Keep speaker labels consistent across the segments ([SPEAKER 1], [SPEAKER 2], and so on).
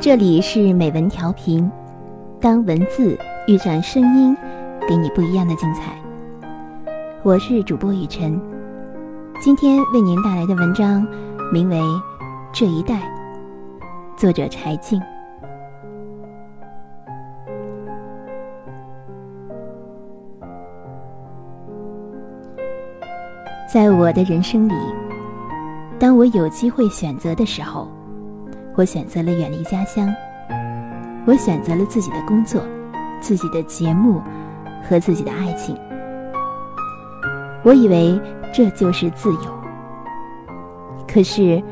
[SPEAKER 1] 这里是美文调频，当文字遇上声音，给你不一样的精彩。我是主播雨晨，今天为您带来的文章名为《这一代》，作者柴静。在我的人生里，当我有机会选择的时候。我选择了远离家乡，我选择了自己的工作、自己的节目和自己的爱情。我以为这就是自由，可是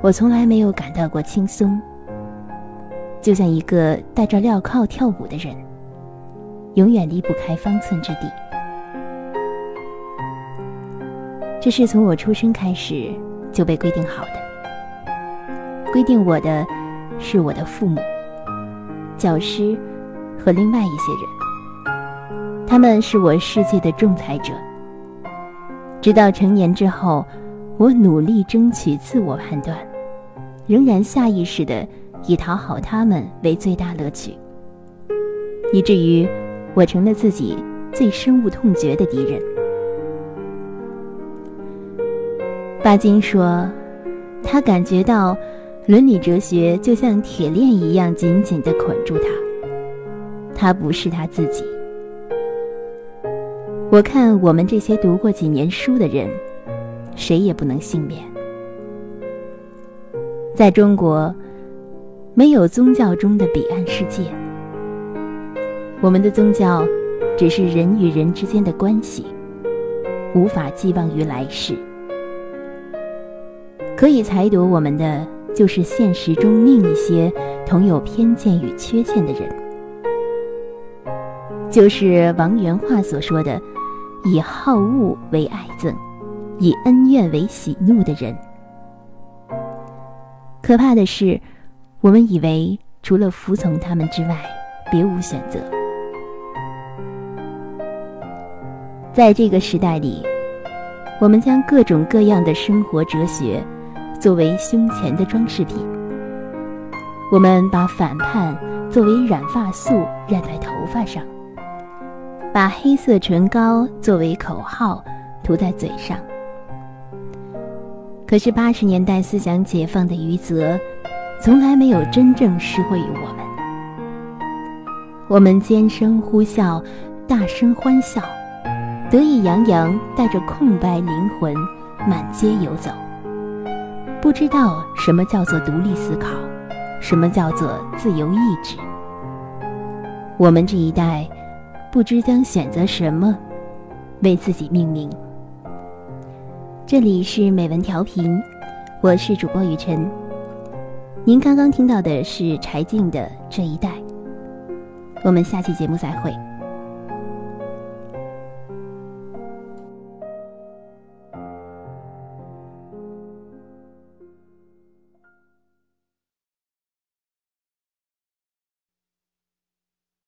[SPEAKER 1] 我从来没有感到过轻松。就像一个戴着镣铐跳舞的人，永远离不开方寸之地。这是从我出生开始就被规定好的。规定我的，是我的父母、教师和另外一些人，他们是我世界的仲裁者。直到成年之后，我努力争取自我判断，仍然下意识的以讨好他们为最大乐趣，以至于我成了自己最深恶痛绝的敌人。巴金说，他感觉到。伦理哲学就像铁链一样紧紧地捆住他，他不是他自己。我看我们这些读过几年书的人，谁也不能幸免。在中国，没有宗教中的彼岸世界，我们的宗教只是人与人之间的关系，无法寄望于来世，可以裁夺我们的。就是现实中另一些同有偏见与缺陷的人，就是王元化所说的“以好恶为爱憎，以恩怨为喜怒”的人。可怕的是，我们以为除了服从他们之外，别无选择。在这个时代里，我们将各种各样的生活哲学。作为胸前的装饰品，我们把反叛作为染发素染在头发上，把黑色唇膏作为口号涂在嘴上。可是八十年代思想解放的余泽，从来没有真正施惠于我们。我们尖声呼啸，大声欢笑，得意洋洋，带着空白灵魂，满街游走。不知道什么叫做独立思考，什么叫做自由意志。我们这一代不知将选择什么，为自己命名。这里是美文调频，我是主播雨晨。您刚刚听到的是柴静的这一代。我们下期节目再会。